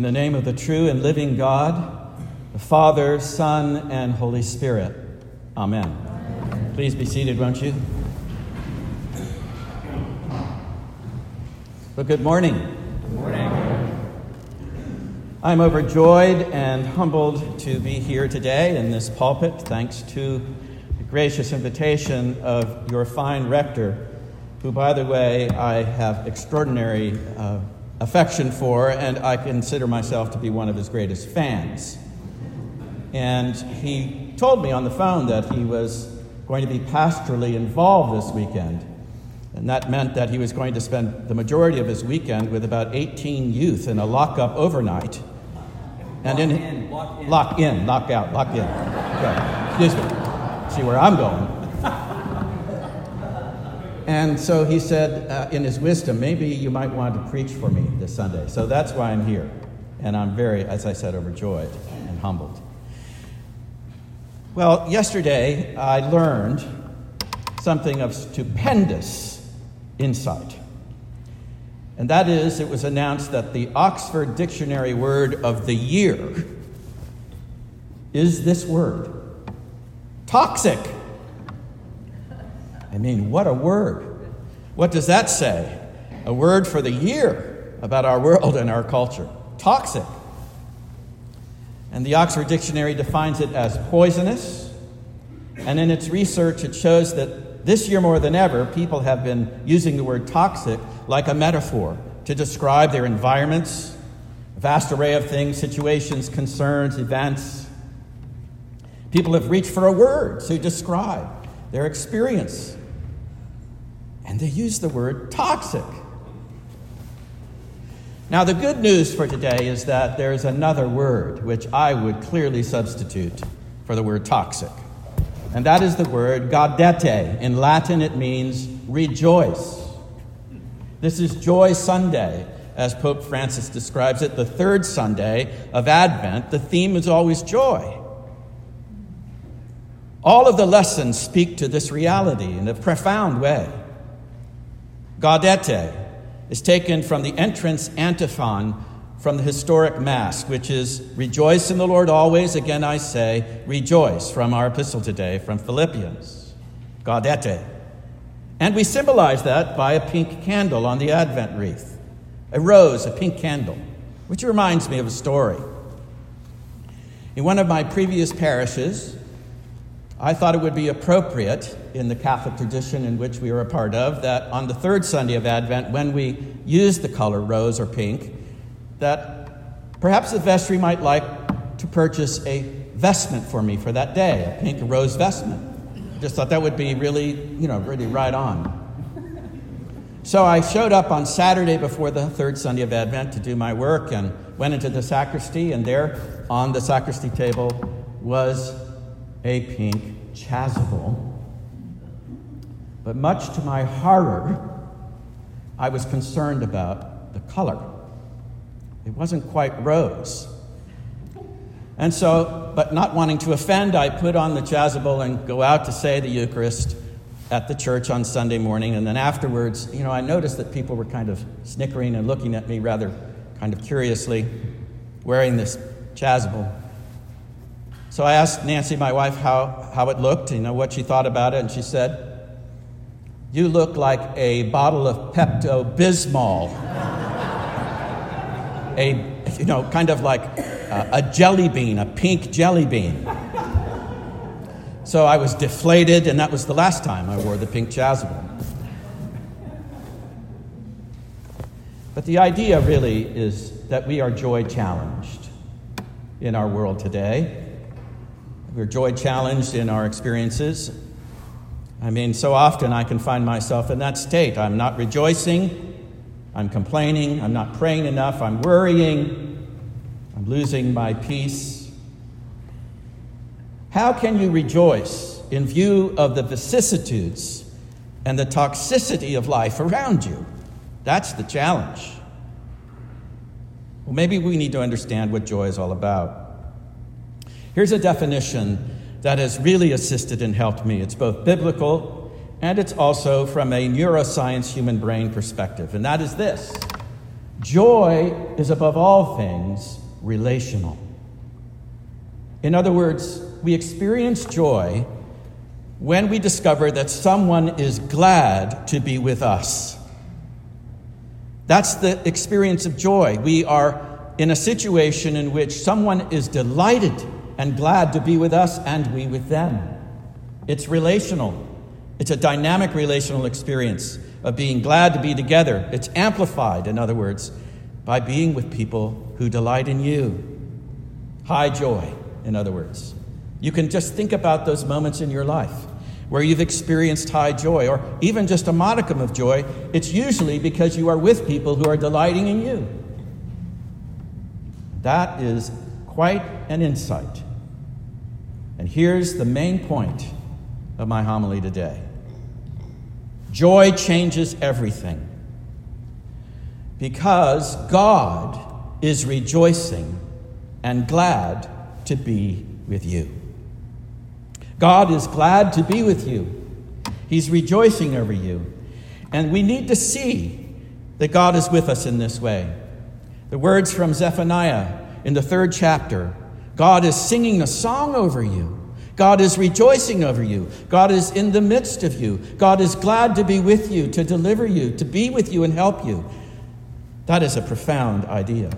In the name of the true and living God, the Father, Son, and Holy Spirit. Amen. Amen. Please be seated, won't you? Well, good morning. Good morning. I'm overjoyed and humbled to be here today in this pulpit, thanks to the gracious invitation of your fine rector, who, by the way, I have extraordinary uh, affection for, and I consider myself to be one of his greatest fans. And he told me on the phone that he was going to be pastorally involved this weekend. And that meant that he was going to spend the majority of his weekend with about 18 youth in a lockup overnight. And lock in, in, lock in. Lock in, lock out, lock in. Okay. Excuse me. See where I'm going. And so he said, uh, in his wisdom, maybe you might want to preach for me this Sunday. So that's why I'm here. And I'm very, as I said, overjoyed and humbled. Well, yesterday I learned something of stupendous insight. And that is, it was announced that the Oxford Dictionary word of the year is this word toxic. I mean, what a word. What does that say? A word for the year about our world and our culture toxic. And the Oxford Dictionary defines it as poisonous. And in its research, it shows that this year more than ever, people have been using the word toxic like a metaphor to describe their environments, a vast array of things, situations, concerns, events. People have reached for a word to describe their experience and they use the word toxic. Now, the good news for today is that there's another word which I would clearly substitute for the word toxic, and that is the word gaudete. In Latin, it means rejoice. This is Joy Sunday, as Pope Francis describes it, the third Sunday of Advent. The theme is always joy. All of the lessons speak to this reality in a profound way. Gaudete is taken from the entrance antiphon from the historic Mass, which is Rejoice in the Lord always. Again, I say, rejoice from our epistle today from Philippians. Gaudete. And we symbolize that by a pink candle on the Advent wreath, a rose, a pink candle, which reminds me of a story. In one of my previous parishes, I thought it would be appropriate in the Catholic tradition in which we are a part of that on the third Sunday of Advent, when we use the color rose or pink, that perhaps the vestry might like to purchase a vestment for me for that day, a pink rose vestment. Just thought that would be really, you know, really right on. So I showed up on Saturday before the third Sunday of Advent to do my work and went into the sacristy, and there on the sacristy table was a pink chasuble. But much to my horror, I was concerned about the color. It wasn't quite rose. And so, but not wanting to offend, I put on the chasuble and go out to say the Eucharist at the church on Sunday morning. And then afterwards, you know, I noticed that people were kind of snickering and looking at me rather kind of curiously, wearing this chasuble. So I asked Nancy, my wife, how, how it looked, you know, what she thought about it, and she said, You look like a bottle of Pepto Bismol. a, you know, kind of like a, a jelly bean, a pink jelly bean. So I was deflated, and that was the last time I wore the pink chasuble. But the idea really is that we are joy challenged in our world today. We're joy challenged in our experiences. I mean, so often I can find myself in that state. I'm not rejoicing, I'm complaining, I'm not praying enough, I'm worrying, I'm losing my peace. How can you rejoice in view of the vicissitudes and the toxicity of life around you? That's the challenge. Well, maybe we need to understand what joy is all about. Here's a definition that has really assisted and helped me. It's both biblical and it's also from a neuroscience human brain perspective, and that is this Joy is above all things relational. In other words, we experience joy when we discover that someone is glad to be with us. That's the experience of joy. We are in a situation in which someone is delighted and glad to be with us and we with them. It's relational, it's a dynamic relational experience of being glad to be together. It's amplified, in other words, by being with people who delight in you. High joy, in other words. You can just think about those moments in your life where you've experienced high joy or even just a modicum of joy. It's usually because you are with people who are delighting in you. That is quite an insight. And here's the main point of my homily today joy changes everything because God is rejoicing and glad to be with you. God is glad to be with you. He's rejoicing over you. And we need to see that God is with us in this way. The words from Zephaniah in the third chapter God is singing a song over you. God is rejoicing over you. God is in the midst of you. God is glad to be with you, to deliver you, to be with you and help you. That is a profound idea.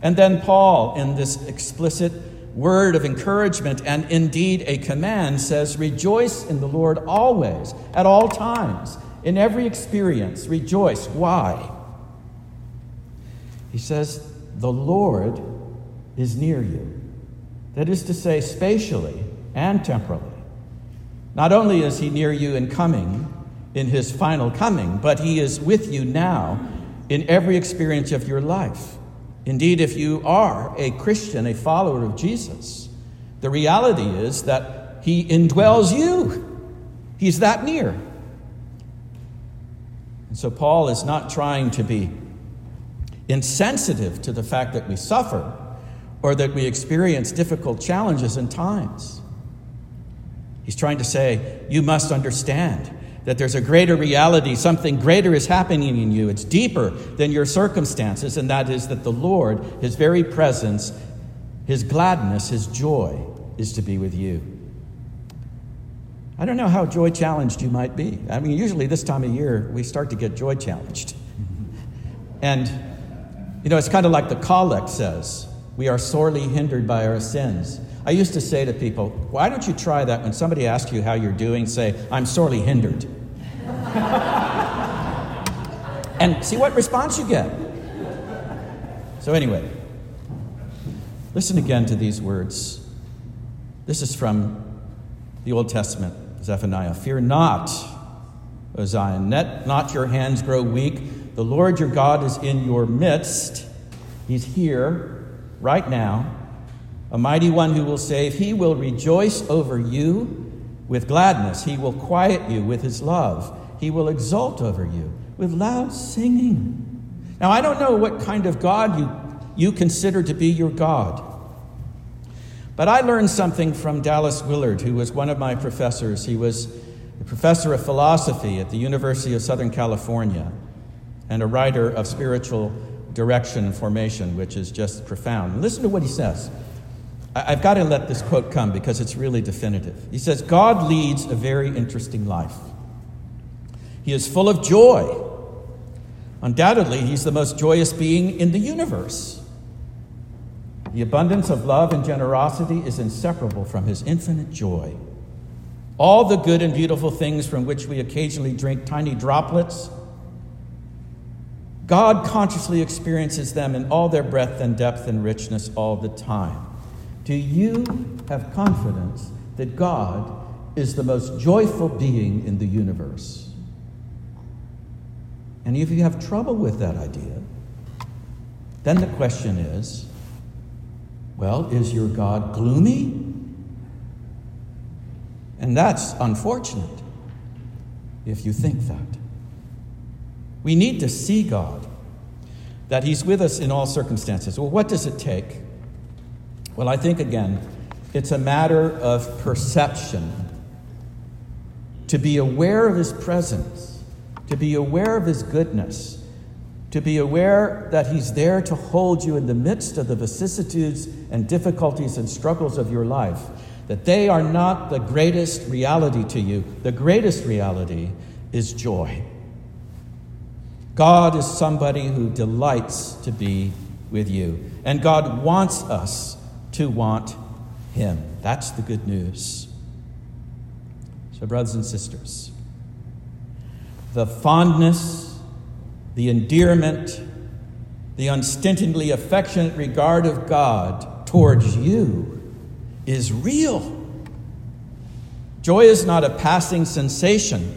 And then Paul, in this explicit word of encouragement and indeed a command, says, Rejoice in the Lord always, at all times, in every experience. Rejoice. Why? He says, The Lord is near you. That is to say, spatially and temporally. Not only is he near you in coming, in his final coming, but he is with you now in every experience of your life. Indeed, if you are a Christian, a follower of Jesus, the reality is that he indwells you. He's that near. And so Paul is not trying to be insensitive to the fact that we suffer or that we experience difficult challenges and times. He's trying to say, you must understand that there's a greater reality, something greater is happening in you. It's deeper than your circumstances, and that is that the Lord, His very presence, His gladness, His joy, is to be with you. I don't know how joy challenged you might be. I mean, usually this time of year, we start to get joy challenged. and, you know, it's kind of like the collect says we are sorely hindered by our sins. I used to say to people, why don't you try that when somebody asks you how you're doing? Say, I'm sorely hindered. and see what response you get. So, anyway, listen again to these words. This is from the Old Testament, Zephaniah. Fear not, O Zion, let not your hands grow weak. The Lord your God is in your midst. He's here right now a mighty one who will save. He will rejoice over you with gladness. He will quiet you with his love. He will exult over you with loud singing. Now, I don't know what kind of God you, you consider to be your God. But I learned something from Dallas Willard, who was one of my professors. He was a professor of philosophy at the University of Southern California and a writer of spiritual direction and formation, which is just profound. listen to what he says. I've got to let this quote come because it's really definitive. He says, God leads a very interesting life. He is full of joy. Undoubtedly, he's the most joyous being in the universe. The abundance of love and generosity is inseparable from his infinite joy. All the good and beautiful things from which we occasionally drink tiny droplets, God consciously experiences them in all their breadth and depth and richness all the time. Do you have confidence that God is the most joyful being in the universe? And if you have trouble with that idea, then the question is well, is your God gloomy? And that's unfortunate if you think that. We need to see God, that He's with us in all circumstances. Well, what does it take? Well, I think again, it's a matter of perception. To be aware of his presence, to be aware of his goodness, to be aware that He's there to hold you in the midst of the vicissitudes and difficulties and struggles of your life, that they are not the greatest reality to you. The greatest reality is joy. God is somebody who delights to be with you, and God wants us to want Him. That's the good news. So, brothers and sisters, the fondness, the endearment, the unstintingly affectionate regard of God towards you is real. Joy is not a passing sensation,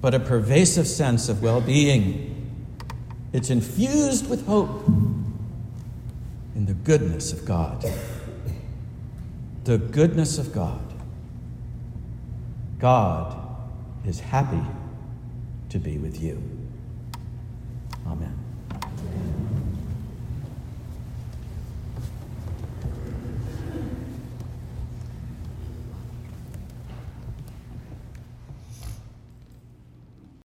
but a pervasive sense of well being. It's infused with hope in the goodness of God. The goodness of God. God is happy to be with you. Amen.